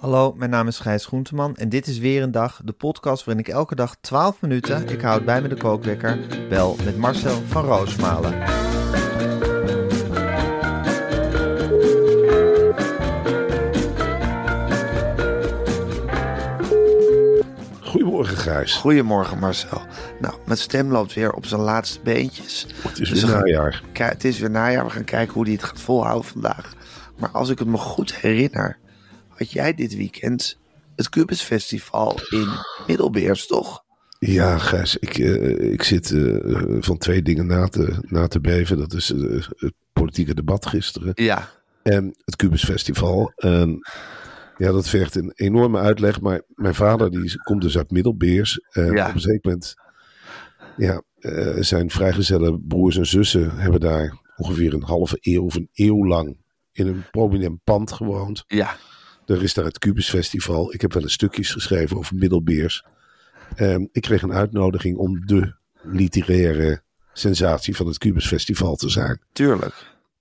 Hallo, mijn naam is Gijs Groenteman en dit is weer een dag, de podcast waarin ik elke dag 12 minuten, ik houd bij me de kookwekker, bel met Marcel van Roosmalen. Goedemorgen, Gijs. Goedemorgen Marcel. Nou, mijn stem loopt weer op zijn laatste beentjes. Het is Dus weer we gaan- najaar. Ki- Het is weer najaar, we gaan kijken hoe hij het gaat volhouden vandaag. Maar als ik het me goed herinner, had jij dit weekend het Cubus Festival in Middelbeers, toch? Ja, Gijs, ik, eh, ik zit eh, van twee dingen na te, na te beven. Dat is eh, het politieke debat gisteren Ja. en het Cubus Festival. En ja, dat vergt een enorme uitleg. Maar mijn vader die komt dus uit Middelbeers. En Ja. op een zeker moment, ja, zijn vrijgezelle broers en zussen hebben daar ongeveer een halve eeuw of een eeuw lang in een prominent pand gewoond. Ja. Er is daar het Cubus Festival. Ik heb wel eens stukjes geschreven over Middelbeers. Ehm, ik kreeg een uitnodiging om de literaire sensatie van het Cubus Festival te zijn. Tuurlijk.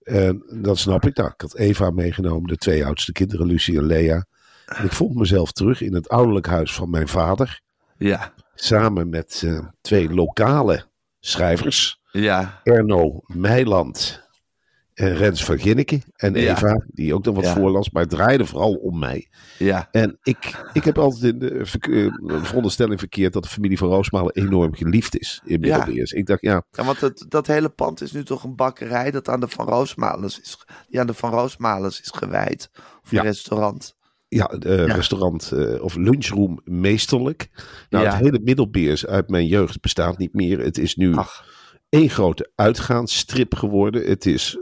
En dat snap ik. Nou, ik had Eva meegenomen, de twee oudste kinderen, Lucie en Lea. En ik vond mezelf terug in het ouderlijk huis van mijn vader. Ja. Samen met eh, twee lokale schrijvers. Ja. Erno Meiland Rens van Ginneke. En Ja. Eva, die ook nog wat Ja. voorlas. Maar het draaide vooral om mij. Ja. En ik, ik heb altijd in de, verke- de veronderstelling verkeerd dat de familie van Roosmalen enorm geliefd is in Ja. Middelbeers. Ik dacht, ja, Ja, want het, dat hele pand is nu toch een bakkerij dat aan de Van Roosmalens is, die aan de Van Roosmalens is gewijd. Of een Ja. restaurant. ja, eh, restaurant eh, of lunchroom meesterlijk. Nou, Ja. het hele Middelbeers uit mijn jeugd bestaat niet meer. Het is nu Ach. Één grote uitgaansstrip geworden. Het is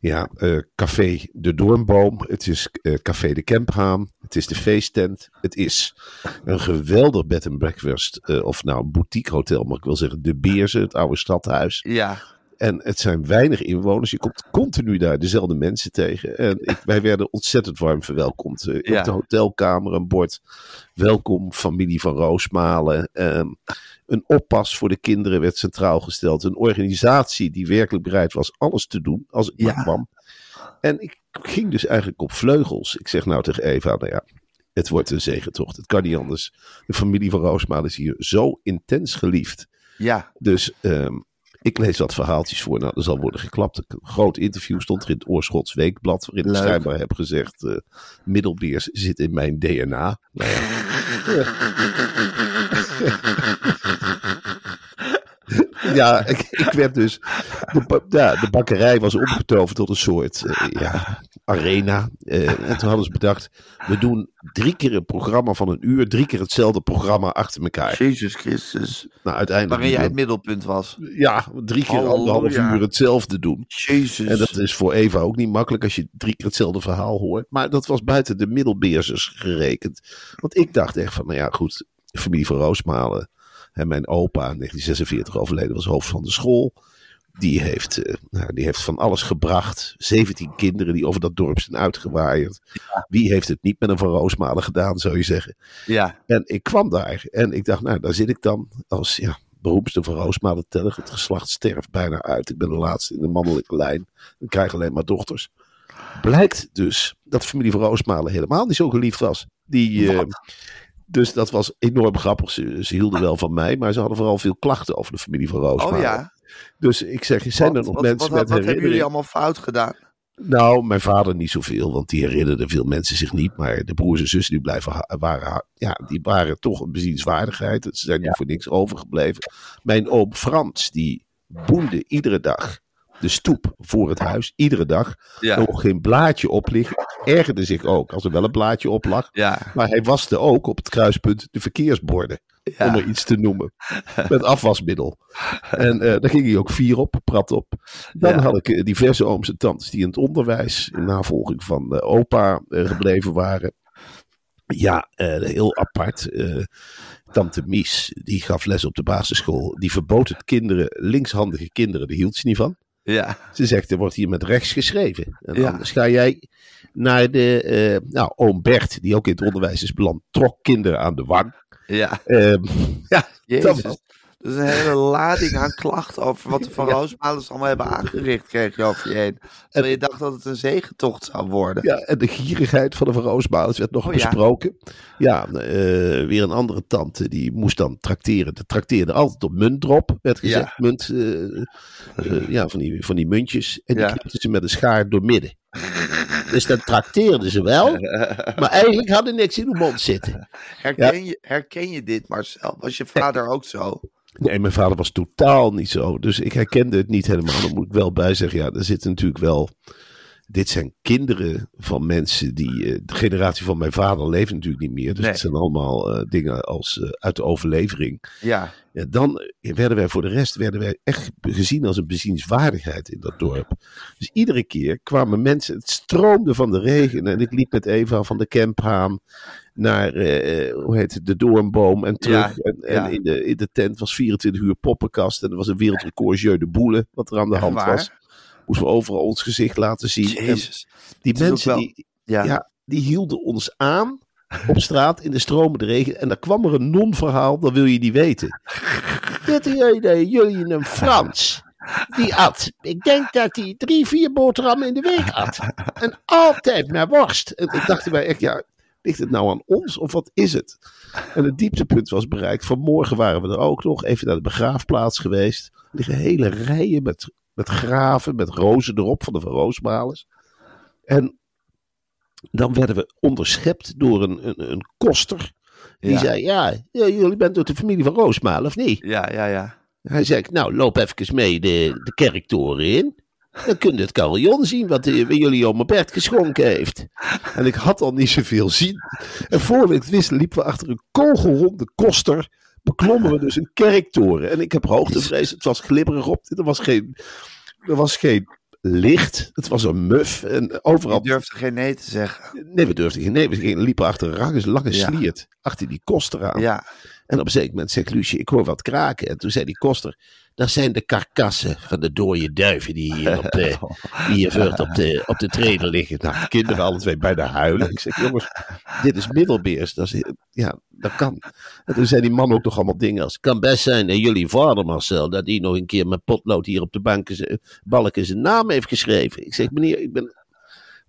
ja, eh, Café de Doornboom. Het is eh, Café de Kemphaan. Het is de feesttent. Het is een geweldig bed and breakfast. eh, of nou, een boutique hotel, mag ik wel zeggen. De Beerzen, het oude stadhuis. Ja. En het zijn weinig inwoners. Je komt continu daar dezelfde mensen tegen. En ik, wij werden ontzettend warm verwelkomd. Eh, Ja. Op de hotelkamer een bord. Welkom, familie van Roosmalen. Ehm, een oppas voor de kinderen werd centraal gesteld. Een organisatie die werkelijk bereid was alles te doen als het maar Ja. kwam. En ik ging dus eigenlijk op vleugels. Ik zeg nou tegen Eva, nou ja, het wordt een zegentocht. Het kan niet anders. De familie van Roosmalen is hier zo intens geliefd. Ja. Dus ehm, ik lees wat verhaaltjes voor. Nou, er zal worden geklapt. Een groot interview stond er in het Oorschots Weekblad. Waarin ik schijnbaar heb gezegd: eh Middelbeers zit in mijn DNA. Nou ja. ja, ik, ik werd dus. De, ja, de bakkerij was omgetoverd tot een soort eh, ja, arena. Eh, en toen hadden ze bedacht: we doen drie keer een programma van een uur, drie keer hetzelfde programma achter elkaar. Jezus Christus. Nou, uiteindelijk. Waarin jij het middelpunt was. ja, drie keer Halleluja. anderhalf uur hetzelfde doen. Jezus. En dat is voor Eva ook niet makkelijk als je drie keer hetzelfde verhaal hoort. Maar dat was buiten de middelbeersers gerekend. Want ik dacht echt van, nou ja, goed, familie van Roosmalen. En mijn opa, in 1946 overleden, was hoofd van de school. Die heeft, eh, nou, die heeft van alles gebracht. 17 kinderen die over dat dorp zijn uitgewaaid. Wie heeft het niet met een van Roosmalen gedaan, zou je zeggen. Ja. En ik kwam daar en ik dacht, nou, daar zit ik dan als ja, beroemdste van Roosmalen tellig. Het geslacht sterft bijna uit. Ik ben de laatste in de mannelijke lijn. Ik krijg alleen maar dochters. Blijkt dus dat de familie van Roosmalen helemaal niet zo geliefd was. Die, dus dat was enorm grappig. Ze, ze hielden wel van mij, maar ze hadden vooral veel klachten over de familie van Roosmalen. Oh ja. Dus ik zeg, zijn er nog wat, mensen wat, met wat, hebben jullie allemaal fout gedaan? Nou, mijn vader niet zoveel, want die herinnerden veel mensen zich niet. Maar de broers en zussen die blijven, waren, ja, die waren toch een bezienswaardigheid. Ze zijn niet voor niks overgebleven. Mijn oom Frans, die boende iedere dag de stoep voor het huis, iedere dag. Ja. Er geen blaadje op liggen. Ergerde zich ook als er wel een blaadje op lag. Ja. Maar hij waste ook op het kruispunt de verkeersborden. Ja. Om er iets te noemen. Met afwasmiddel. En eh, daar ging hij ook vier op, prat op. Dan Ja. had ik eh, diverse ooms en tantes die in het onderwijs, in navolging van de opa, eh, gebleven waren. Ja, eh, heel apart. Eh, Tante Mies, die gaf les op de basisschool. Die verbood het kinderen, linkshandige kinderen, daar hield ze niet van. Ja. Ze zegt, er wordt hier met rechts geschreven. En Ja. anders ga jij naar de, eh, nou, oom Bert, die ook in het onderwijs is beland, trok kinderen aan de wang. Ja. Ehm, ja, Jezus. dat- Is een hele lading aan klachten over wat de Van Roosmalens allemaal hebben aangericht, kreeg je over je heen. Terwijl je dacht dat het een zegentocht zou worden. Ja, en de gierigheid van de Van werd nog Oh, ja. besproken. Ja, eh, weer een andere tante die moest dan trakteren. De trakteerde altijd op muntdrop, werd gezegd. Ja. Munt, eh, eh, ja, van die, van die muntjes. En die Ja. knipte ze met een schaar door midden. Dus dat trakteerden ze wel. Maar eigenlijk hadden niks in de mond zitten. Herken, je, herken je dit, Marcel? Was je vader ook zo? Nee, mijn vader was totaal niet zo. Dus ik herkende het niet helemaal. Dan moet ik wel bij zeggen, ja, er zitten natuurlijk wel... Dit zijn kinderen van mensen die... eh, de generatie van mijn vader leeft natuurlijk niet meer. Dus Nee. het zijn allemaal eh, dingen als eh, uit de overlevering. Ja. Ja, dan werden wij voor de rest werden wij echt gezien als een bezienswaardigheid in dat dorp. Dus iedere keer kwamen mensen, het stroomde van de regen. En ik liep met Eva van de Kemphaan naar, hoe heet het, de Doornboom en terug. Ja, en en ja. in, de, in de tent was 24 uur poppenkast. En er was een wereldrecord Jeu de Boele, wat er aan de hand was. Moesten we overal ons gezicht laten zien. En Jezus. die mensen wel- die, Ja. ja, die hielden ons aan op straat in de stromende regen. En dan kwam er een non-verhaal, dan wil je niet weten. Dit jullie, jullie een Frans. Die at. Ik denk dat hij drie, vier boterhammen in de week at. En altijd naar worst. En toen dachten wij echt, ja, ligt het nou aan ons of wat is het? En het dieptepunt was bereikt. Vanmorgen waren we er ook nog even naar de begraafplaats geweest. Er liggen hele rijen met, met graven, met rozen erop van de Van Roosmalens. En dan werden we onderschept door een, een, een koster. Die Ja. zei, ja, jullie bent door de familie van Roosmalen, of niet? Ja, ja, ja. Hij zei, nou, loop even mee de, de kerktoren in. Dan kun je het carillon zien wat, eh, jullie oma Bert geschonken heeft. En ik had al niet zoveel zien. En voor we het wisten liepen we achter een kogelronde koster. Beklommen we dus een kerktoren. En ik heb hoogtevrees. Het was glibberig op. Er was geen, er was geen licht. Het was een muf. En overal Je durfde geen nee te zeggen. Nee, we durfden geen. Nee, we gingen- liepen achter een lange, lange Ja. sliert. Achter die koster aan. Ja. En op een zeker moment zegt Lucie, ik hoor wat kraken. En toen zei die koster, dat zijn de karkassen van de dode duiven die hier, op de, die hier op de, op de treden liggen. Nou, de kinderen alle twee bijna huilen. Ik zeg, jongens, dit is middelbeers. Dat is, ja, dat kan. En toen zei die man ook nog allemaal dingen als, kan best zijn dat jullie vader Marcel, dat hij nog een keer met potlood hier op de banken, z- balken zijn naam heeft geschreven. Ik zeg, meneer, ik ben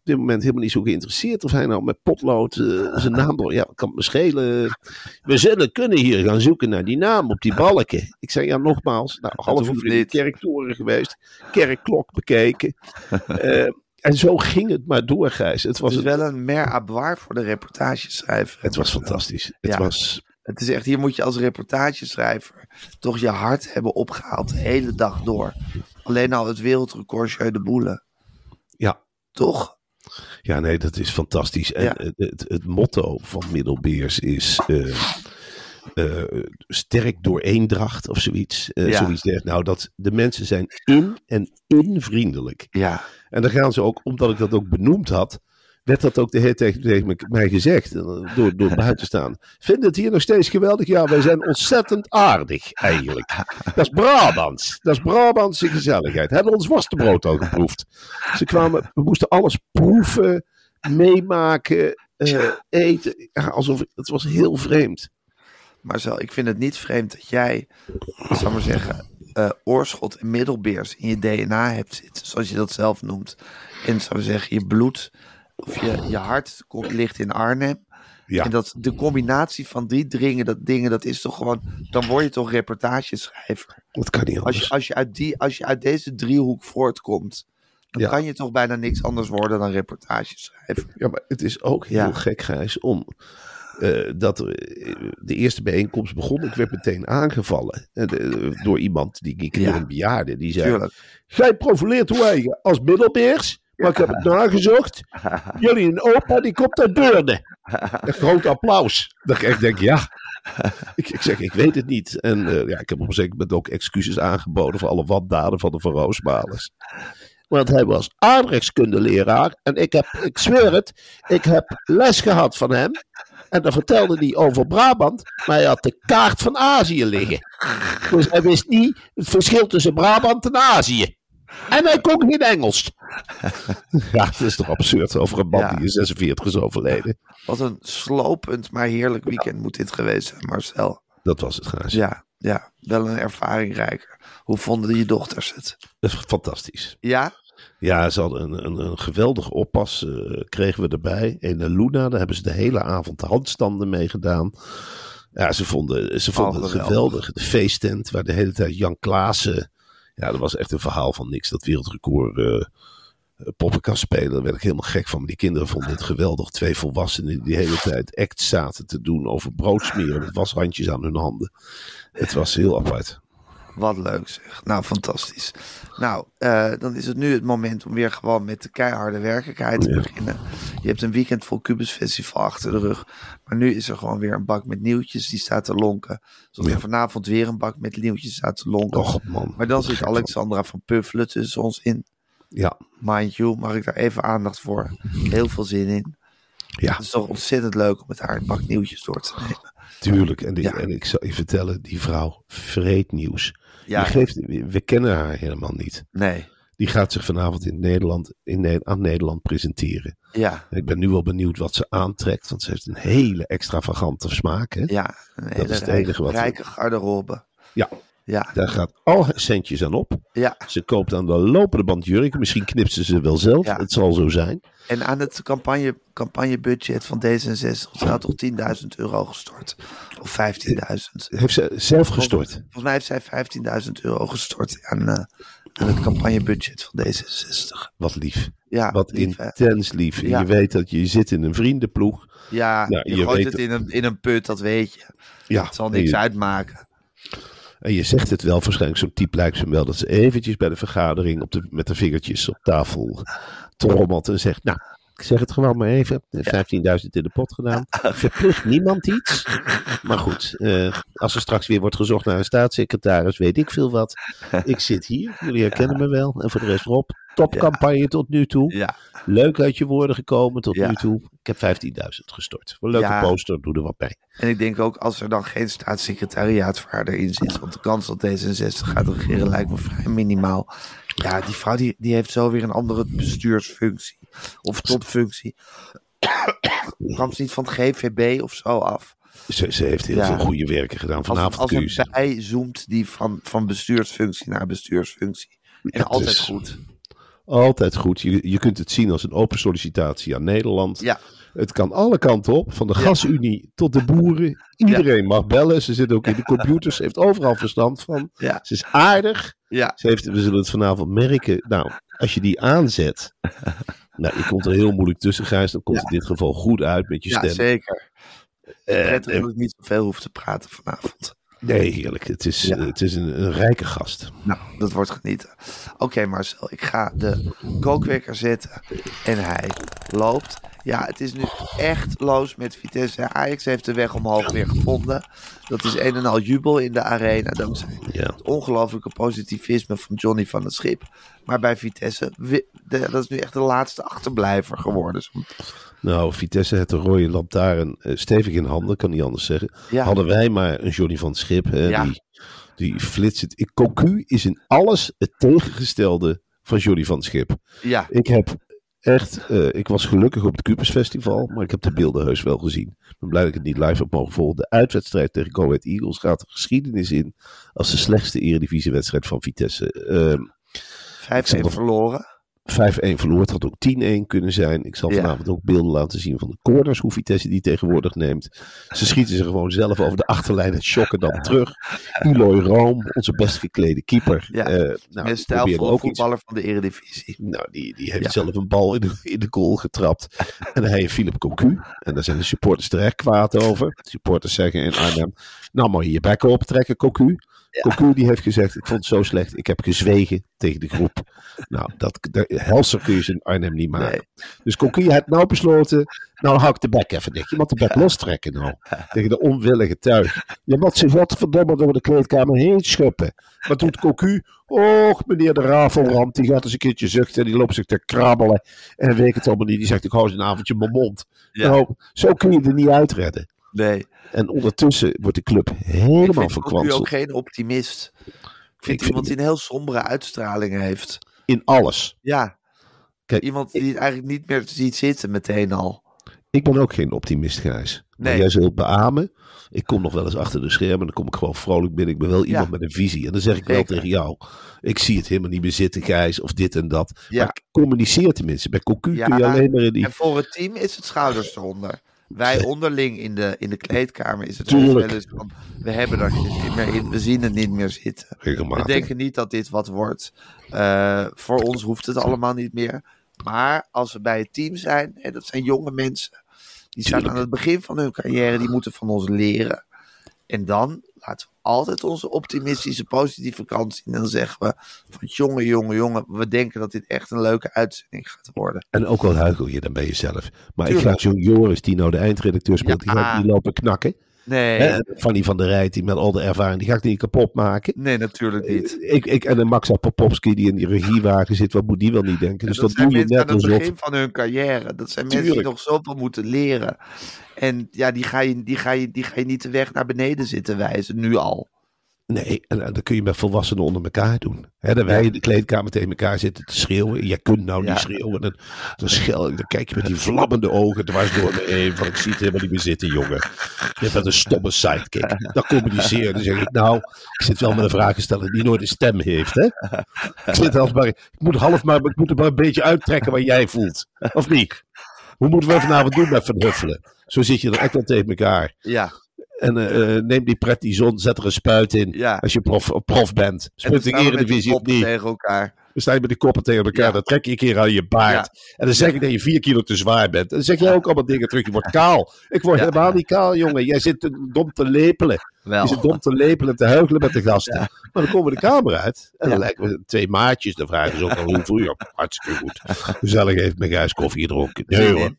op dit moment helemaal niet zo geïnteresseerd of hij nou met potlood eh, zijn naam. Ja, kan het me schelen. We zullen kunnen hier gaan zoeken naar die naam op die balken. Ik zei ja, nogmaals, nou, half uur in de kerktoren geweest, kerkklok bekeken. Eh, en zo ging het maar door, Gijs. Het was, Het is een- wel een mer à boire voor de reportageschrijver. het was fantastisch. Het Ja. was, Het is echt, hier moet je als reportageschrijver toch je hart hebben opgehaald de hele dag door. Alleen al het wereldrecord de Boele. ja, Toch? Ja, nee, dat is fantastisch. En Ja. het, het, motto van Middelbeers is eh, eh, sterk door eendracht of zoiets. Eh, Ja. Zoiets dergelijks. Nou, dat de mensen zijn in en in vriendelijk. Ja. En dan gaan ze ook, omdat ik dat ook benoemd had, werd dat ook de hele tijd tegen mij gezegd. eh, Door, door buiten staan. Vind het hier nog steeds geweldig? Ja, wij zijn ontzettend aardig, eigenlijk. Dat is Brabants. Dat is Brabantse gezelligheid. Hebben ons worstenbrood al geproefd. Ze kwamen, we moesten alles proeven, meemaken, eh, eten. Ja, alsof, het was heel vreemd. Marcel, ik vind het niet vreemd dat jij, zal maar zeggen, eh, oorschot en middelbeers in je DNA hebt zitten. Zoals je dat zelf noemt. En zou zeggen, je bloed of je, je hart komt, ligt in Arnhem. Ja. En dat de combinatie van die dingen, dat dingen, dat is toch gewoon, dan word je toch reportageschrijver. Dat kan niet Als anders. je, als je, uit, die, als je uit deze driehoek voortkomt, dan Ja. kan je toch bijna niks anders worden dan reportageschrijver. Ja, maar het is ook heel Ja. gek, Gijs, om eh, dat eh, de eerste bijeenkomst begon. Ik werd meteen aangevallen eh, door iemand, die ik Ja. een bejaarde, die zei... Tuurlijk. Jij profileert uw eigen als middelbeers, maar ik heb het nagezocht. Jullie een opa, die komt uit Deurne. Een groot applaus. Dat ik echt denk, ja... Ik, ik zeg, ik weet het niet. En eh, ja, ik heb op een zeker moment ook excuses aangeboden voor alle wandaden van de Van Roosmalers. Want hij was aardrijkskundeleraar. En ik heb, ik zweer het, ik heb les gehad van hem. En dan vertelde hij over Brabant. Maar hij had de kaart van Azië liggen. Dus hij wist niet het verschil tussen Brabant en Azië. En hij kon geen Engels. Ja, het is toch absurd over een man Ja. die in 46 is overleden. Wat een slopend, maar heerlijk weekend moet dit geweest zijn, Marcel. Dat was het gaas. Ja, ja, wel een ervaring rijker. Hoe vonden je dochters het? Dat is fantastisch. Ja? Ja, ze hadden een, een, een geweldige oppas, eh, kregen we erbij. En eh, Luna, daar hebben ze de hele avond de handstanden mee gedaan. Ja, ze vonden, ze vonden het geweldig. geweldig. De feesttent, waar de hele tijd Jan Klaassen... Ja, dat was echt een verhaal van niks. Dat wereldrecord eh poppenkast spelen, daar werd ik helemaal gek van. Maar die kinderen vonden het geweldig. Twee volwassenen die de hele tijd act zaten te doen over broodsmeren met washandjes aan hun handen. Het was heel apart. Wat leuk zeg. Nou, fantastisch. Nou, eh, dan is het nu het moment om weer gewoon met de keiharde werkelijkheid te Ja. beginnen. Je hebt een weekend vol Cubus Festival achter de rug. Maar nu is er gewoon weer een bak met nieuwtjes die staat te lonken. Zoals Ja. vanavond weer een bak met nieuwtjes staat te lonken. Och man. maar dan zit. Alexandra van Puffelen tussen ons in. Ja, Mind you, mag ik daar even aandacht voor? Heel veel zin in. ja. Het is toch ontzettend leuk om met haar een bak nieuwtjes door te nemen. Tuurlijk, en, die, Ja. en ik zal je vertellen, die vrouw vreet nieuws. Ja, Die geeft, we kennen haar helemaal niet. nee. Die gaat zich vanavond in Nederland, in, aan Nederland presenteren. Ja, En ik ben nu wel benieuwd wat ze aantrekt, want ze heeft een hele extravagante smaak. Hè? ja. Een hele is het enige wat- rijke garderobe. Ja, Ja, daar gaat al centjes aan op. ja. Ze koopt aan de lopende band jurken. Misschien knipt ze ze wel zelf. Ja. Het zal zo zijn. En aan het campagne, campagnebudget van D66 zou toch 10.000 euro gestort? Of 15.000? Heeft ze zelf gestort. Volgens mij heeft zij 15.000 euro gestort aan, eh, aan het campagnebudget van D66. Wat lief. Ja, Wat lief, hè? intens lief. En Ja. je weet dat je zit in een vriendenploeg. Ja, Ja, je, je gooit het in een, in een put, dat weet je. Ja, Het zal niks je- uitmaken. En je zegt het wel, waarschijnlijk zo'n type lijkt ze wel, dat ze eventjes bij de vergadering op de, met de vingertjes op tafel trommelt en zegt, nou, ik zeg het gewoon maar even, 15.000 in de pot gedaan. Verplicht niemand iets. Maar goed, eh, als er straks weer wordt gezocht naar een staatssecretaris, weet ik veel wat. Ik zit hier, jullie herkennen me wel. En voor de rest Rob, topcampagne tot nu toe. Ja, Leuk uit je woorden gekomen tot Ja. nu toe. Ik heb 15.000 gestort. Een leuke poster, doe er wat bij. en ik denk ook als er dan geen staatssecretariaat voor haar erin zit, want de kans dat D66 gaat regeren lijkt me vrij minimaal. Ja, die vrouw die, die heeft zo weer een andere bestuursfunctie of topfunctie. Kwam ze niet van het GVB of zo af? Ze, ze heeft heel Ja. veel goede werken gedaan. Als, Vanavond als je een bij zoomt die van, van bestuursfunctie naar bestuursfunctie. En Ja, altijd goed. Altijd goed. Je, je kunt het zien als een open sollicitatie aan Nederland. Ja, Het kan alle kanten op. Van de gasunie tot de boeren. Iedereen mag bellen. Ze zit ook in de computers. Ze heeft overal verstand van. ja, Ze is aardig. Ja. Ze heeft, we zullen het vanavond merken. Nou, als je die aanzet. nou, je komt er heel moeilijk tussen, Gijs. Dan komt het in dit geval goed uit met je ja stem. zeker. Eh, Prettig eh, dat ik niet zoveel hoef te praten vanavond. nee, heerlijk. Het is, Ja. het is een, een rijke gast. Nou, dat wordt genieten. Oké Marcel, ik ga de kookwekker zetten. En hij loopt. Ja, het is nu echt loos met Vitesse. Ajax heeft de weg omhoog weer gevonden. Dat is een en al jubel in de arena. Dankzij Ja. het ongelooflijke positivisme van Johnny van het Schip. Maar bij Vitesse, dat is nu echt de laatste achterblijver geworden. Nou, Vitesse heeft de rode lantaarn eh, stevig in handen, kan niet anders zeggen. Ja. Hadden wij maar een Johnny van het Schip, hè, Ja. die, die flitst Cocu is in alles het tegengestelde van Johnny van het Schip. Ja, Ik heb echt, eh, ik was gelukkig op het Cupus Festival, maar ik heb de beelden heus wel gezien. Ik ben blij dat ik het niet live heb mogen volgen. De uitwedstrijd tegen Go Ahead Eagles gaat de geschiedenis in als de slechtste eredivisiewedstrijd van Vitesse. Ehm, 5-1 Ik zal nog- verloren. 5-1 verloor. Het had ook 10-1 kunnen zijn. Ik zal Ja. vanavond ook beelden laten zien van de corners, hoe Vitesse die tegenwoordig neemt. Ze schieten ze gewoon zelf over de achterlijn en shocken dan terug. Eloy Room, onze best geklede keeper. Ja, eh, nou, ook iets. voetballer van de Eredivisie. Nou, die, die heeft Ja. zelf een bal in de, in de goal getrapt. En hij heeft Philip Cocu. En daar zijn de supporters terecht kwaad over. De supporters zeggen in Arnhem, nou maar je bek optrekken, Cocu. Cocu die heeft gezegd, ik vond het zo slecht. Ik heb gezwegen tegen de groep. Nou, dat, de, helser kun je ze in Arnhem niet maken. Nee. Dus Cocu heeft nou besloten, nou hou ik de bek even dicht. Je moet de bek lostrekken nou. Tegen de onwillige tuig. Je moet zich godverdomme door de kleedkamer heen schuppen. Wat doet Cocu? Och, meneer de Rafelrand, die gaat eens een keertje zuchten. En die loopt zich te krabbelen. En weet het allemaal niet. Die zegt, ik hou eens een avondje mijn mond. Ja. Nou, zo kun je er niet uitredden. Nee. En ondertussen wordt de club Ik helemaal vind Cocu verkwanseld. ook geen optimist. Ik vind iemand die een heel sombere uitstraling heeft. In alles. Ja. Kijk, iemand die het eigenlijk niet meer ziet zitten meteen al. Ik ben ook geen optimist, Gijs. Nee. jij zult beamen. Ik kom nog wel eens achter de schermen. En dan kom ik gewoon vrolijk binnen. Ik ben wel iemand Ja. met een visie. En dan zeg ik wel tegen jou. Ik zie het helemaal niet meer zitten, Gijs. Of dit en dat. Ja. Maar ik communiceer tenminste. Bij Cocu Ja. kun je alleen maar in die... En voor het team is het schouders eronder. Wij onderling in de, in de kleedkamer is het wel eens van, we hebben er niet meer in, we zien het niet meer zitten. We denken niet dat dit wat wordt. Eh, voor ons hoeft het allemaal niet meer. Maar als we bij het team zijn, en dat zijn jonge mensen, die staan aan het begin van hun carrière, die moeten van ons leren. En dan laten we altijd onze optimistische, positieve kant zien. En dan zeggen we van jongen, jongen, jongen, we denken dat dit echt een leuke uitzending gaat worden. En ook al huichel je dan bij jezelf. Maar ik Tuurlijk. ga zo'n Joris, die nou de eindredacteur speelt, die gaat niet lopen knakken. Nee, Hè? Fanny van der Rijt, die met al de ervaring, die ga ik niet kapot maken. nee natuurlijk niet. Ik, ik, en de Maxa Popowski, die in die regiewagen zit, wat moet die wel niet denken? Dus dat dat, doe je net aan het begin van hun carrière. Dat zijn mensen die nog zoveel moeten leren. En ja, die ga, je, die, ga je, die ga je niet de weg naar beneden zitten wijzen, nu al. Nee, en, en dat kun je met volwassenen onder elkaar doen. Dat wij in de kleedkamer tegen elkaar zitten te schreeuwen. Je kunt nou Ja. niet schreeuwen. Dan, dan, schel, ik, dan kijk je met die vlammende ogen dwars door me heen. Van ik zie het helemaal niet meer zitten, jongen. Je bent een stomme sidekick. Dan communiceer. Dan zeg ik, nou, ik zit wel met een vraag stellen die nooit een stem heeft. Hè? Ik, zit als maar, ik moet half maar, ik moet er maar een beetje uittrekken wat jij voelt. Of niet? Hoe moeten we vanavond doen met Van Huffelen? Zo zit je er echt wel tegen elkaar. Ja, En eh, eh, neem die prednison, zet er een spuit in. Ja. Als je prof, prof bent. met de Eredivisie niet. tegen elkaar. Dan sta je met de koppen tegen elkaar. Ja. Dan trek je een keer aan je baard. En dan zeg ik dat je vier kilo te zwaar bent. En dan zeg jij ook allemaal dingen terug. Je wordt kaal. Ik word helemaal niet kaal, jongen. Jij zit te- dom te lepelen. Wel. Je zit dom te lepelen en te huigelen met de gasten. Maar dan komen we de kamer uit. En dan lijken we twee maatjes. Dan vragen ze ook al hoe voel je je? Hartstikke goed. Gezellig heeft mijn gijs koffie gedronken. Nee hoor.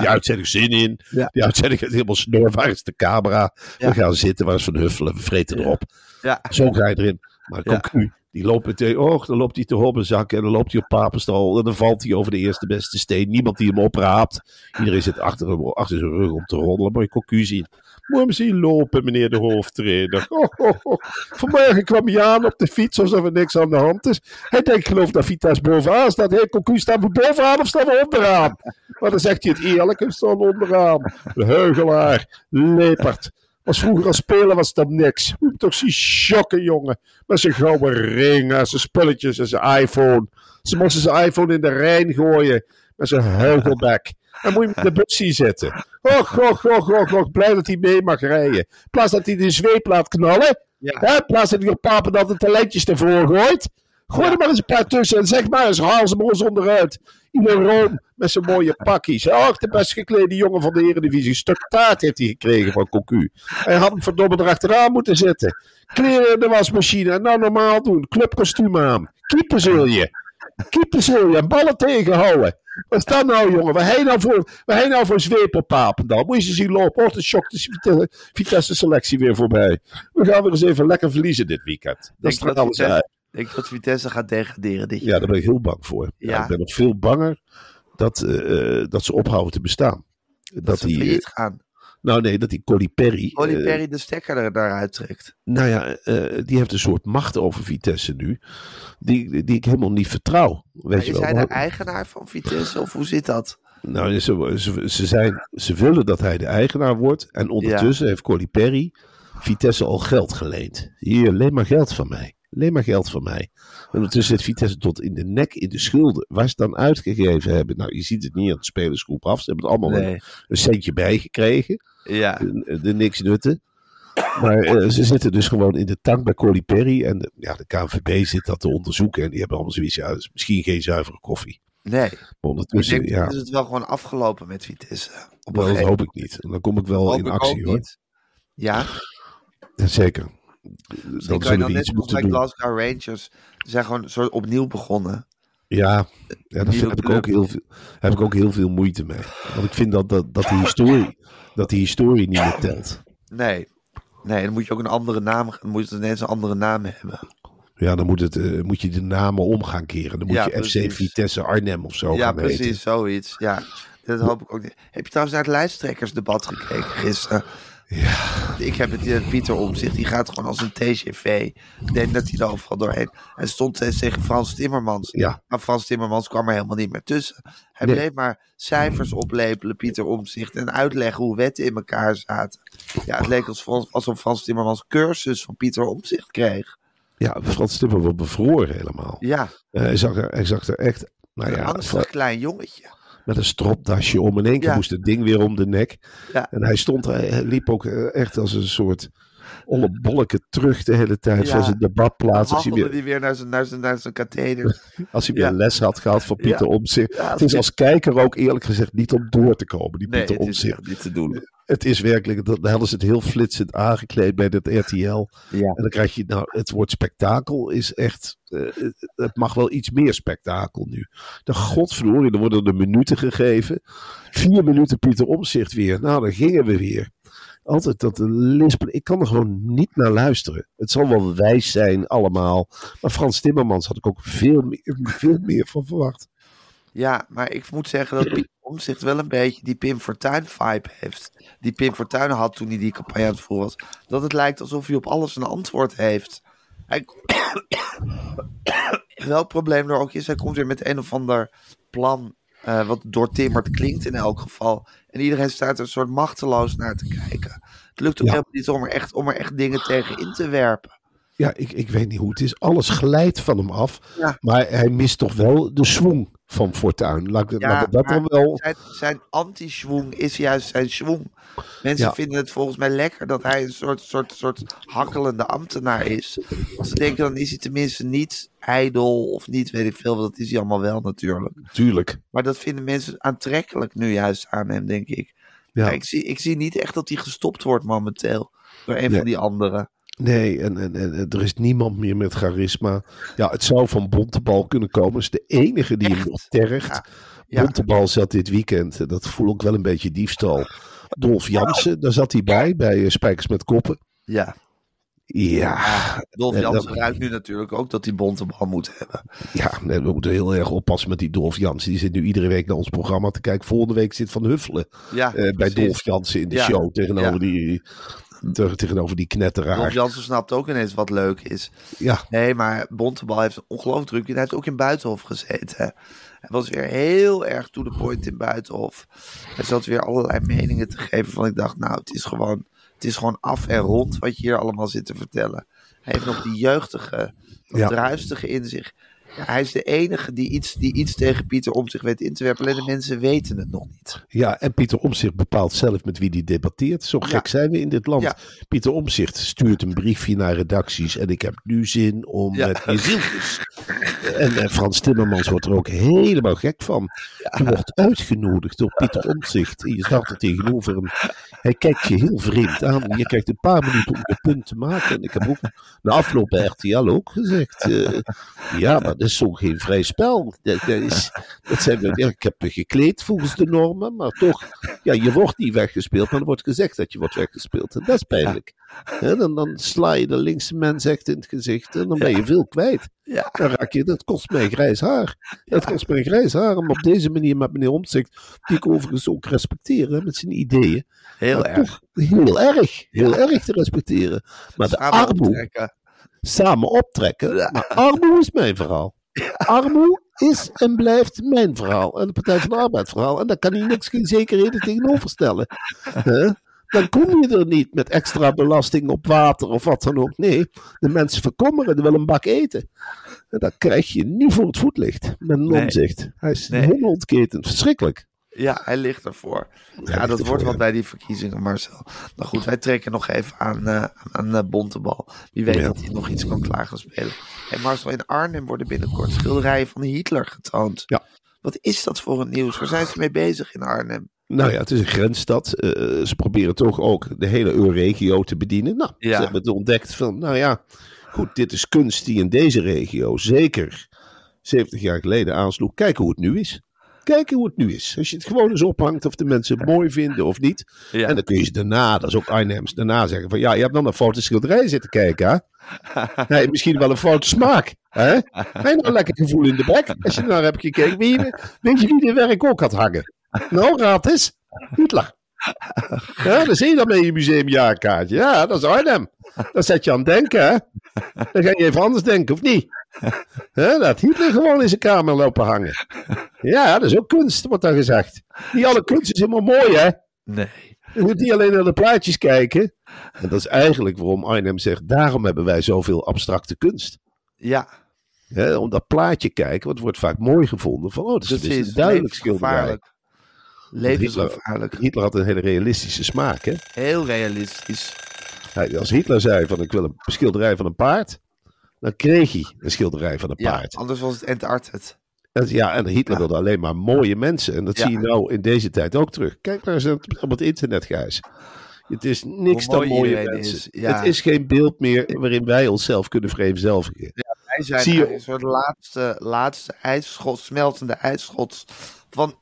Die uitzending zin in. Ja. Die uitzending is helemaal snor. Waar is de camera? We gaan zitten. Waar is Van Huffelen? We vreten erop. Ja. Zo ga je erin. Maar. Cocu, die loopt meteen, oh, dan loopt hij te hobbenzakken en dan loopt hij op papenstal en dan valt hij over de eerste beste steen. Niemand die hem opraapt. Iedereen zit achter, hem, achter zijn rug om te roddelen. Maar je Cocu zien. Moet hem zien lopen, meneer de hoofdtrainer. Oh, oh, oh. Vanmorgen kwam hij aan op de fiets alsof er niks aan de hand is. Hij denkt, geloof dat Vitesse bovenaan staat. Hé, Cocu, staan we bovenaan of staan we onderaan? Maar dan zegt hij het eerlijk, we staan onderaan. De heugelaar, lepert. Was vroeger als speler was dat niks. Moet toch zien shocken, jongen. Met zijn gouden ring en zijn spulletjes en zijn iPhone. Ze moesten zijn iPhone in de Rijn gooien. Met zijn huigelbek. En moet je hem in de bus zien zitten. Och, och, och, och, och. Blij dat hij mee mag rijden. In plaats dat hij de zweep laat knallen. Ja. Hè? In plaats dat hij op papen dat de talentjes ervoor gooit. Gooi er maar eens een paar tussen. En zeg maar eens, haal ze maar eens onderuit. Ieder room met zijn mooie pakjes. Och, de best geklede jongen van de Eredivisie. Een stuk taart heeft hij gekregen van Cocu. Hij had hem verdomme erachteraan moeten zetten. Kleren in de wasmachine. En nou normaal doen. Clubkostuum aan. Keeper zul je. Keeper zul je. En ballen tegenhouden. Wat is dat nou, jongen? Waar hij nou voor, waar hij nou voor zweep op Papendal? Moet je ze zien lopen. Oh, de shock de Vitesse- Vitesse selectie weer voorbij. We gaan weer eens even lekker verliezen dit weekend. Dat dat alles uit. Ik denk dat Vitesse gaat degraderen dit Ja, daar ben ik heel bang voor. Ja. Ja. ik ben nog veel banger dat, eh, eh, dat ze ophouden te bestaan. Dat, dat ze die, eh, failliet gaan. Nou nee, dat die Colli Perry, Olly eh, Perry de stekker er daaruit trekt. nou ja, eh, die heeft een soort macht over Vitesse nu, die, die ik helemaal niet vertrouw. Weet Maar je is wel. hij de eigenaar van Vitesse of hoe zit dat? Nou, ze, ze, ze, zijn, ze willen dat hij de eigenaar wordt. En ondertussen heeft Colli Perry Vitesse al geld geleend. Hier, leen maar geld van mij. Alleen maar geld van mij. En ondertussen zit Vitesse tot in de nek in de schulden. Waar ze het dan uitgegeven hebben. Nou, je ziet het niet aan de spelersgroep af. Ze hebben het allemaal Nee. een, een centje bijgekregen. Ja. De, de niks nutten. Maar eh, ze zitten dus gewoon in de tank bij Colly Perry. En de, ja, de KNVB zit dat te onderzoeken. En die hebben allemaal zoiets. Ja, is misschien geen zuivere koffie. Nee. Ondertussen, denk, ja, is het wel gewoon afgelopen met Vitesse. Op een wel, dat hoop ik niet. En dan kom ik wel Hoop in ik actie hoor. niet. Ja, Zeker. misschien Dan zullen we net iets moeten doen. Glasgow Rangers. Zijn gewoon soort opnieuw begonnen. Ja, ja daar heb ik, ook heel veel, heb ik ook heel veel moeite mee. Want ik vind dat, dat, dat, die, historie, dat die historie niet meer telt. Nee. Nee, dan moet je ook een andere naam, dan moet het ineens een andere naam hebben. Ja, dan moet, het, eh, moet je de namen om gaan keren. Dan moet Ja, je precies. FC Vitesse Arnhem of zo ja, precies, zoiets. Ja, dat hoop ik ook niet. Heb je trouwens naar het lijsttrekkersdebat gekeken gisteren? Ja, Ik heb het Pieter Omzicht, die gaat gewoon als een TGV. Ik denk dat hij er overal doorheen. Hij stond steeds tegen Frans Timmermans. ja, Maar Frans Timmermans kwam er helemaal niet meer tussen. Hij Nee. bleef maar cijfers oplepelen, Pieter Omzicht. En uitleggen hoe wetten in elkaar zaten. Ja, het leek alsof, alsof Frans Timmermans cursus van Pieter Omzicht kreeg. ja, Frans Timmer wordt bevroren helemaal. Ja, Eh, hij, zag er, hij zag er echt nou een ja, angstig klein jongetje. Met een stropdasje om. In één keer Ja. moest het ding weer om de nek. Ja. En hij stond, hij liep ook eh, echt als een soort olle bolleke terug de hele tijd van zijn debatplaats. Als hij weer, die weer naar zijn, naar zijn, naar zijn katheder. als hij weer les had gehad van Pieter. Omtzigt. Het is als kijker ook eerlijk gezegd niet om door te komen, die Nee, Pieter Omtzigt. niet te doen. Het is werkelijk, dat- dan hadden ze het heel flitsend aangekleed bij dat RTL. Ja. En dan krijg je, nou, het woord spektakel is echt, eh, het- mag wel iets meer spektakel nu. De godverdorie, er worden er minuten gegeven. Vier minuten Pieter Omzicht weer. Nou, dan gingen we weer. Altijd dat lispelen. Ik kan er gewoon niet naar luisteren. Het zal wel wijs zijn allemaal. Maar Frans Timmermans had ik ook veel meer, veel meer van verwacht. Ja, maar ik moet zeggen dat Omzicht wel een beetje die Pim Fortuyn vibe heeft. Die Pim Fortuyn had toen hij die campagne aan het voeren was. Dat het lijkt alsof hij op alles een antwoord heeft. Hij... Welk probleem er ook is, hij komt weer met een of ander plan. eh, wat doortimmerd klinkt in elk geval. En iedereen staat er een soort machteloos naar te kijken. Het lukt ook Ja. helemaal niet om er, echt, om er echt dingen tegen in te werpen. Ja, ik, ik weet niet hoe het is. Alles glijdt van hem af. Ja. Maar hij mist toch wel de swing van Fortuin. Laat dat dan wel... Zijn, zijn anti-schwung is juist zijn schwung. Mensen Ja. vinden het volgens mij lekker dat hij een soort, soort, soort hakkelende ambtenaar is. Als ze denken, dan is hij tenminste niet ijdel of niet, weet ik veel. Dat is hij allemaal wel natuurlijk. Tuurlijk. Maar dat vinden mensen aantrekkelijk nu juist aan hem, denk ik. Ja. Ja, ik, zie, ik zie niet echt dat hij gestopt wordt momenteel door een Nee. van die anderen. Nee, en, en, en er is niemand meer met charisma. Ja, het zou van Bontebal kunnen komen. Dat is de enige die hem nog tergt. Ja. Ja. Bontebal zat dit weekend, eh, dat voel ik wel een beetje diefstal. Dolf Jansen, daar zat hij bij, bij eh, Spijkers met Koppen. Ja, Ja, Dolf En Jansen dat- ruikt nu natuurlijk ook dat hij bontebal moet hebben. ja, nee, we moeten heel erg oppassen met die Dolf Jansen. Die zit nu iedere week naar ons programma te kijken. Volgende week zit Van Huffelen Ja, eh, bij. Dolf Jansen in de Ja. show. Tegenover, Ja. die, tegenover die knetteraar. Dolf Jansen snapt ook ineens wat leuk is. Ja, Nee, maar Bontebal heeft een ongelooflijk druk. Hij heeft ook in Buitenhof gezeten. Hij was weer heel erg to the point in Buitenhof. Hij zat weer allerlei meningen te geven van ik dacht, nou, het is gewoon, het is gewoon af en rond wat je hier allemaal zit te vertellen. Hij heeft nog die jeugdige, dat Ja. druistige in zich. Hij is de enige die iets, die iets tegen Pieter om zich weet in te werpen. Alleen de mensen weten het nog niet. Ja, en Pieter Omzicht bepaalt zelf met wie die debatteert. Zo gek Ja. zijn we in dit land. Ja. Pieter Omzicht stuurt een briefje naar redacties. En ik heb nu zin om Ja. met Jezieltjes. en, en Frans Timmermans wordt er ook helemaal gek van. Je wordt uitgenodigd door Pieter Omzicht. En je staat er tegenover hem. Hij kijkt je heel vreemd aan. Je krijgt een paar minuten om je punt te maken. En ik heb ook na afloop bij RTL ook gezegd. eh, ja, maar is zo geen vrij spel. Dat, dat is, dat zijn we, ik heb me gekleed volgens de normen, maar toch, ja, je wordt niet weggespeeld, maar er wordt gezegd dat je wordt weggespeeld. En dat is pijnlijk. Hè, dan, dan sla je de linkse mens echt in het gezicht en dan ben je veel kwijt. Ja. Dan raak je, dat kost mij grijs haar. Dat kost mij grijs haar om op deze manier met meneer Omtzigt, die ik overigens ook respecteer hè, met zijn ideeën, Heel maar erg. heel erg, heel erg te respecteren. Maar de Samen armoede, optrekken. samen optrekken. Maar armoede is mijn verhaal. Armoede is en blijft mijn verhaal. En de Partij van de Arbeid verhaal. En daar kan hij niks geen zekerheden tegenover stellen. Dan kom je er niet met extra belasting op water of wat dan ook. Nee, de mensen verkommeren, willen een bak eten. En dat krijg je niet voor het voetlicht met een Nee. omzicht. Hij is Nee. ontketend. Verschrikkelijk. Ja, hij ligt ervoor. Ja, ligt dat ervoor, wordt wat bij die verkiezingen, Marcel. Nou goed, wij trekken nog even aan, eh aan eh, Bontebal. Wie weet Ja. dat hij nog iets kan klaar gaan spelen. Hey Marcel, in Arnhem worden binnenkort schilderijen van Hitler getoond. Ja. Wat is dat voor een nieuws? Waar zijn ze mee bezig in Arnhem? Nou ja, het is een grensstad. Eh, ze proberen toch ook de hele EU-regio te bedienen. Nou, ze hebben het ontdekt van, nou ja, goed, dit is kunst die in deze regio zeker 70 jaar geleden aansloeg. Kijk hoe het nu is. Kijk hoe het nu is. Als je het gewoon eens ophangt of de mensen het mooi vinden of niet. Ja. En dan kun je ze daarna, dat is ook Arnhems, daarna zeggen van, ja, je hebt dan een foute schilderij zitten kijken, hè? Nee, misschien wel een foute smaak. Hè? Nou een lekker gevoel in de bek? Als je naar hebt gekeken, weet je, weet je wie dit werk ook had hangen? Nou, raad eens. Hitler. Ja, dan zie je dat met je museumjaarkaartje. Ja, dat is Arnhem. Dan zet je aan het denken, hè? Dan ga je even anders denken, of niet? Hè, laat Hitler gewoon in zijn kamer lopen hangen. Ja, dat is ook kunst, wordt dan gezegd. Niet alle kunst is helemaal mooi, hè? Nee. Je moet niet alleen naar de plaatjes kijken. En dat is eigenlijk waarom Arnhem zegt, daarom hebben wij zoveel abstracte kunst. Ja, Hè, om dat plaatje kijken, want het wordt vaak mooi gevonden. Van, oh, dat is, dit is duidelijk schilderij. Levensgevaarlijk. Levensgevaarlijk. Hitler had een hele realistische smaak, hè? Heel realistisch. Hij- Als Hitler zei van ik wil een schilderij van een paard, dan kreeg hij een schilderij van een Ja, paard. anders was het Antarctic. Ja, en Hitler Ja. wilde alleen maar mooie mensen. En dat Ja. zie je nou in deze tijd ook terug. Kijk maar eens op het internet, Gijs. Het is niks dan mooi mooie mensen. is, ja. Het is geen beeld meer waarin wij onszelf kunnen vereenzelvigen. Wij zijn een soort laatste, laatste ijsschot, smeltende ijsschot van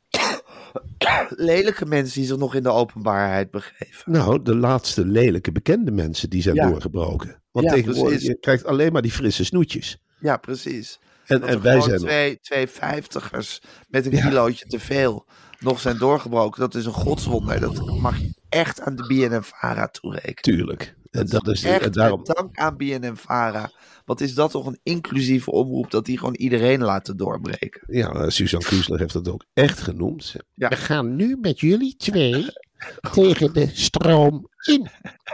lelijke mensen die zich nog in de openbaarheid begeven. Nou, de laatste lelijke bekende mensen die zijn Ja. doorgebroken. Want Ja, tegenwoordig precies. je krijgt alleen maar die frisse snoetjes. Ja, precies. En, en wij zijn twee, twee vijftigers met een Ja. kilootje te veel nog zijn doorgebroken. Dat is een godswonder. Dat mag je echt aan de BNN-Vara toerekenen. natuurlijk. En dat is Echt daarom. dank aan BNN-Vara. Wat is dat toch een inclusieve omroep dat die gewoon iedereen laten doorbreken. Ja, eh, Suzanne Kuesler heeft dat ook echt genoemd. Ja. We gaan nu met jullie twee tegen de stroom in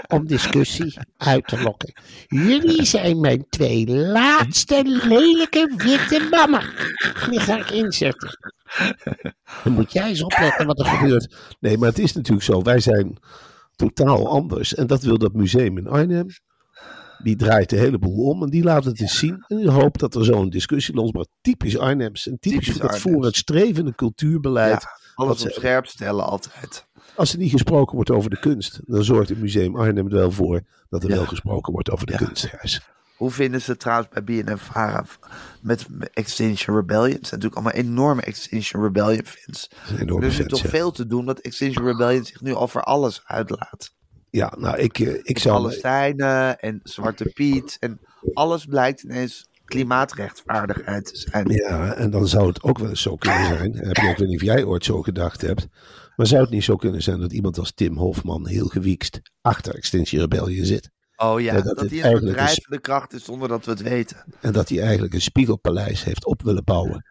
om discussie uit te lokken. Jullie zijn mijn twee laatste lelijke witte mannen. Die ga ik inzetten. Dan moet jij eens opletten wat er gebeurt. Nee, maar het is natuurlijk zo. Wij zijn totaal anders. En dat wil dat museum in Arnhem. Die draait de hele boel om en die laat het eens zien. En ik hoop dat er zo'n discussie losbreekt. Typisch Arnhems. En typisch, Typisch dat Arnhems. vooruitstrevende cultuurbeleid. Ja, alles op ze- scherp stellen altijd. Als er niet gesproken wordt over de kunst, dan zorgt het museum Arnhem er wel voor dat er Ja. wel gesproken wordt over de Ja. kunst. Hoe vinden ze het trouwens bij BNN-Vara met Extinction Rebellion? Het zijn natuurlijk allemaal enorme Extinction Rebellion fans. Enorme Er is toch ja. veel te doen dat Extinction Rebellion zich nu over alles uitlaat. Ja, nou, ik, eh, ik zou... Palestijnen en Zwarte Piet en alles blijkt ineens klimaatrechtvaardigheid te zijn. Ja, en dan zou het ook wel eens zo kunnen zijn. Heb je, ik weet niet of jij ooit zo gedacht hebt. Maar zou het niet zo kunnen zijn dat iemand als Tim Hofman heel gewiekst achter Extinction Rebellion zit? Oh ja, Ja, dat die een bedrijvende kracht is zonder dat we het weten. En dat hij eigenlijk een spiegelpaleis heeft op willen bouwen.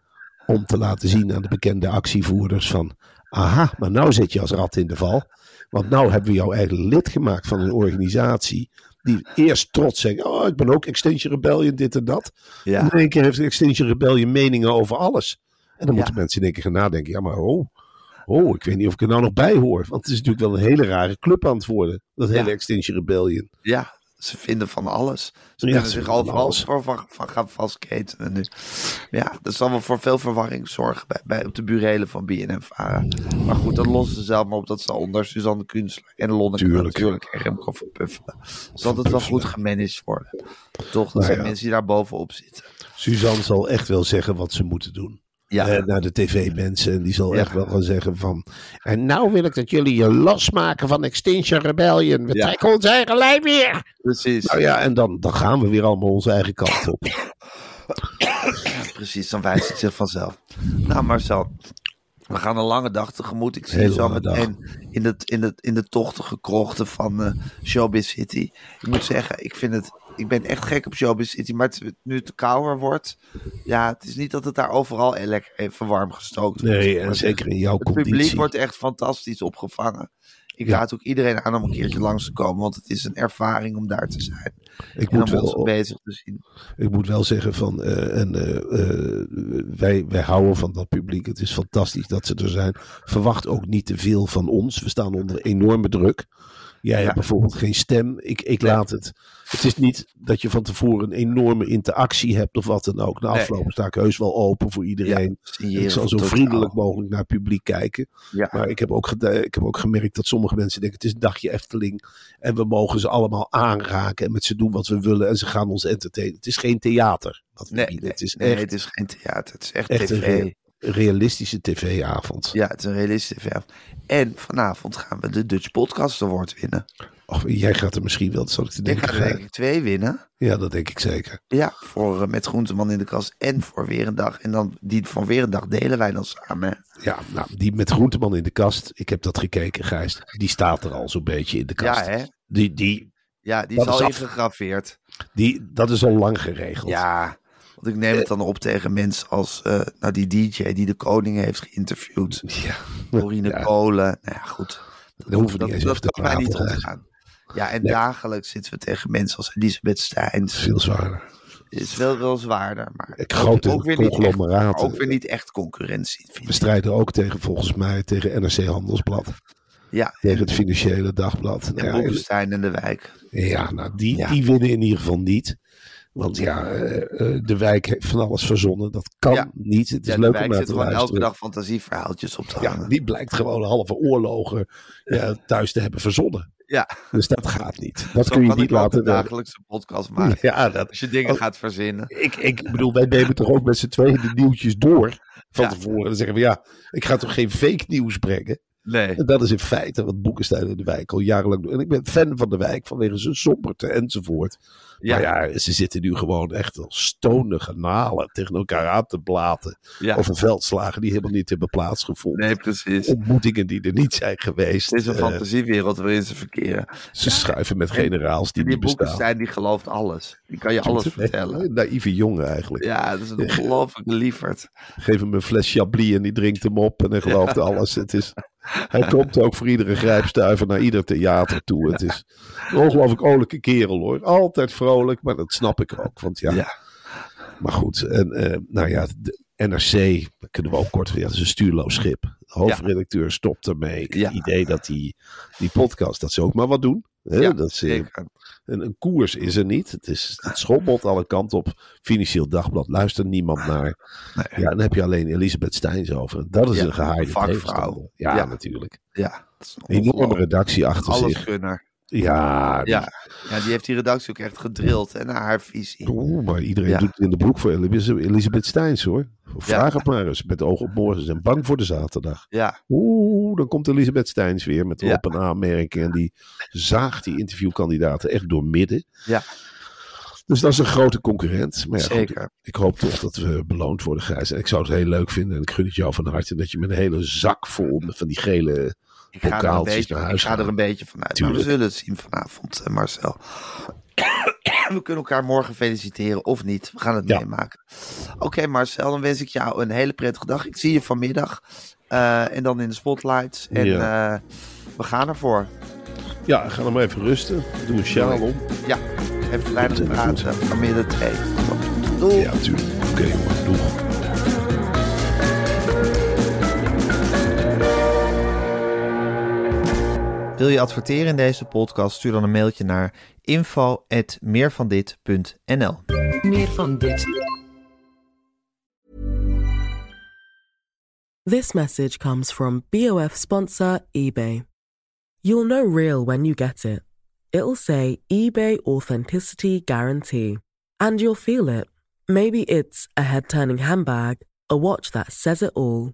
Om te laten zien aan de bekende actievoerders van... Aha, maar nou zit je als rat in de val. Want nou hebben we jou eigenlijk lid gemaakt van een organisatie... die eerst trots zegt... Oh, ik ben ook Extinction Rebellion, dit en dat. En in één keer heeft Extinction Rebellion meningen over alles. En dan Ja. moeten mensen in één keer gaan nadenken. Ja, maar oh, oh, ik weet niet of ik er nou nog bij hoor. Want het is natuurlijk wel een hele rare club aan het worden. Dat hele. Extinction Rebellion. ja, ze vinden van alles. Ze Ja, kunnen ze zich van overal voor van, van gaan vastketenen nu. Ja, dat zal wel voor veel verwarring zorgen bij, bij, op de burelen van BNN-Vara. Maar goed, dat lossen ze zelf maar op. Dat zal onder Suzanne Kunstler en Lonneke Tuurlijk. natuurlijk en Remco Verpuffelen. Zal het wel goed gemanaged worden. Toch, dat Nou zijn ja. mensen die daar bovenop zitten. Suzanne zal echt wel zeggen wat ze moeten doen. Ja, naar de tv-mensen. En die zal Ja. echt wel gaan zeggen van... En nou wil ik dat jullie je losmaken van Extinction Rebellion. We Ja. trekken ons eigen lijn weer. precies. Nou ja, en dan, dan gaan we weer allemaal onze eigen kant op. Precies, dan wijst het zich vanzelf. Nou Marcel, we gaan een lange dag tegemoet. Ik zie je zo meteen in, het, in, het, in de tochtige krochten van eh, Showbiz City. Ik moet zeggen, ik, vind het, ik ben echt gek op Showbiz City. Maar het, nu het kouder wordt, ja, het is niet dat het daar overal e- lekker even warm gestookt wordt. Nee, en zeker in jouw Het publiek conditie. wordt echt fantastisch opgevangen. Ik Ja. raad ook iedereen aan om een keertje langs te komen, want het is een ervaring om daar te zijn. Ik En moet, ons wel, bezig te zien. ik moet wel zeggen van, eh, en, eh, eh, wij, wij houden van dat publiek. Het is fantastisch dat ze er zijn. Verwacht ook niet te veel van ons. We staan onder enorme druk. Jij Ja. hebt bijvoorbeeld geen stem. Ik, ik laat het. Het is niet dat je van tevoren een enorme interactie hebt of wat dan ook. Na Nee. afloop sta ik heus wel open voor iedereen. ik zal zo vriendelijk mogelijk naar het publiek kijken. Ja. Maar ik heb, ook ik heb ook gemerkt dat sommige mensen denken: het is een dagje Efteling. En we mogen ze allemaal aanraken en met ze doen wat we willen. En ze gaan ons entertainen. Het is geen theater. Nee, het is nee, echt, het is geen theater. Het is echt, tv. Realistische tv-avond. Ja, het is een realistische tv. En vanavond gaan we de Dutch Podcast Award winnen. Och, jij gaat er misschien wel, dat zal ik te Ik denken. ga er denk ik twee winnen. Ja, dat denk ik zeker. Ja, voor eh, Met Groenteman in de kast en voor Weer een Dag. En dan die van Weer een Dag delen wij dan samen. hè. Ja, nou, die met Groenteman in de kast. Ik heb dat gekeken, Gijs. Die staat er al zo'n beetje in de kast. Ja, hè? Die, die, Ja, die Dat is al ingegraveerd. die, dat is al lang geregeld. Ja, want ik neem het dan op tegen mensen als eh, nou, die DJ die de koning heeft geïnterviewd. Ja. Corine Ja. Kolen. Nou ja, goed. Daar hoeven we niet dat te kan mij niet ontgaan. Ja, en Nee. dagelijks zitten we tegen mensen als Elisabeth Steins. Veel zwaarder. is wel, wel zwaarder, maar Ik grote ook weer, niet echt, ook weer niet echt concurrentie. We strijden ook tegen, volgens mij, tegen NRC Handelsblad. Ja, Tegen het Financiële Dagblad. en Nou ja, en de Wijk. Ja, nou, die, Ja. die winnen in ieder geval niet. Want ja, eh, eh, de wijk heeft van alles verzonnen. Dat kan Ja. niet. Het is Ja, de leuk om naar gewoon elke dag fantasieverhaaltjes op te Ja, hangen. die blijkt gewoon halve oorlogen ja, thuis te hebben verzonnen. Ja, Dus dat gaat niet. Dat zo kun je niet laten een dagelijkse podcast maken. Ja, dat, Als je dingen Oh. gaat verzinnen. ik, ik bedoel, wij nemen toch ook met z'n tweeën de nieuwtjes door van Ja. tevoren. Dan zeggen we, ja, ik ga toch geen fake nieuws brengen. Nee. En dat is in feite wat Boekenstein in de wijk al jarenlang doen. En ik ben fan van de wijk vanwege zijn somberte enzovoort. Ja, Maar ja, ze zitten nu gewoon echt als stonige nalen tegen elkaar aan te blaten. ja. Over veldslagen die helemaal niet hebben plaatsgevonden. nee, precies. Ontmoetingen die er niet zijn geweest. Het is een Eh, fantasiewereld waarin ze verkeren. ze schuiven met generaals die, Die niet bestaan. Boekenstein die gelooft alles. Die kan je alles vertellen. Een naïeve jongen eigenlijk. Ja, dat is een ongelooflijke lieverd. Geef hem een fles Chablis en die drinkt hem op en hij gelooft alles. Het is, hij komt ook voor iedere grijpstuiver naar ieder theater toe. Het is een ongelooflijk olijke kerel hoor. Altijd vrolijk, maar dat snap ik ook. Want ja, Ja. maar goed. En eh, nou ja, de NRC, dat kunnen we ook kort ja, dat is een stuurloos schip. De hoofdredacteur stopt ermee. Het Ja. idee dat die, die podcast, dat ze ook maar wat doen. Ja, dat een, een koers is er niet. Het, is, het schommelt alle kanten op. Financieel Dagblad luistert niemand naar. Nee. Ja, dan heb je alleen Elisabeth Steins over. Dat is Ja, een gehaaide vakvrouw. Ja, Ja. natuurlijk. Ja, een enorme redactie achter Alles zich. gunner. Ja, die- Ja. die heeft die redactie ook echt gedrild en naar haar visie. Oeh, maar iedereen Ja. doet het in de broek voor Elisabeth, Steins hoor. Vraag Ja. het maar eens. Met oog op morgen. Ze zijn bang voor de zaterdag. Ja, Oeh, dan komt Elisabeth Steins weer met op- en aanmerkingen. En die zaagt die interviewkandidaten echt door midden. ja Dus dat is een grote concurrent. Maar ja, goed, zeker. Ik hoop toch dat we beloond worden, Gijs. En ik zou het heel leuk vinden. En ik gun het jou van harte. Dat je met een hele zak vol van die gele Ik ga, er een beetje, naar ik ga er gaan. een beetje van uit. Maar we zullen het zien vanavond, eh, Marcel. We kunnen elkaar morgen feliciteren of niet. We gaan het Ja. meemaken. Oké, Marcel, dan wens ik jou een hele prettige dag. Ik zie je vanmiddag. eh, en dan in de spotlights. En Ja. eh, we gaan ervoor. Ja, ga dan maar even rusten. Doe een sjaal om. Ja, even Goed, praten. Vanmiddag twee. Doei. Ja, natuurlijk. Oké, jongen. Doeg. Wil je adverteren in deze podcast? Stuur dan een mailtje naar info@meervandit.nl. Meer van dit. This message comes from BOF sponsor eBay. You'll know real when you get it. It'll say eBay Authenticity Guarantee. And you'll feel it. Maybe it's a head turning handbag, a watch that says it all,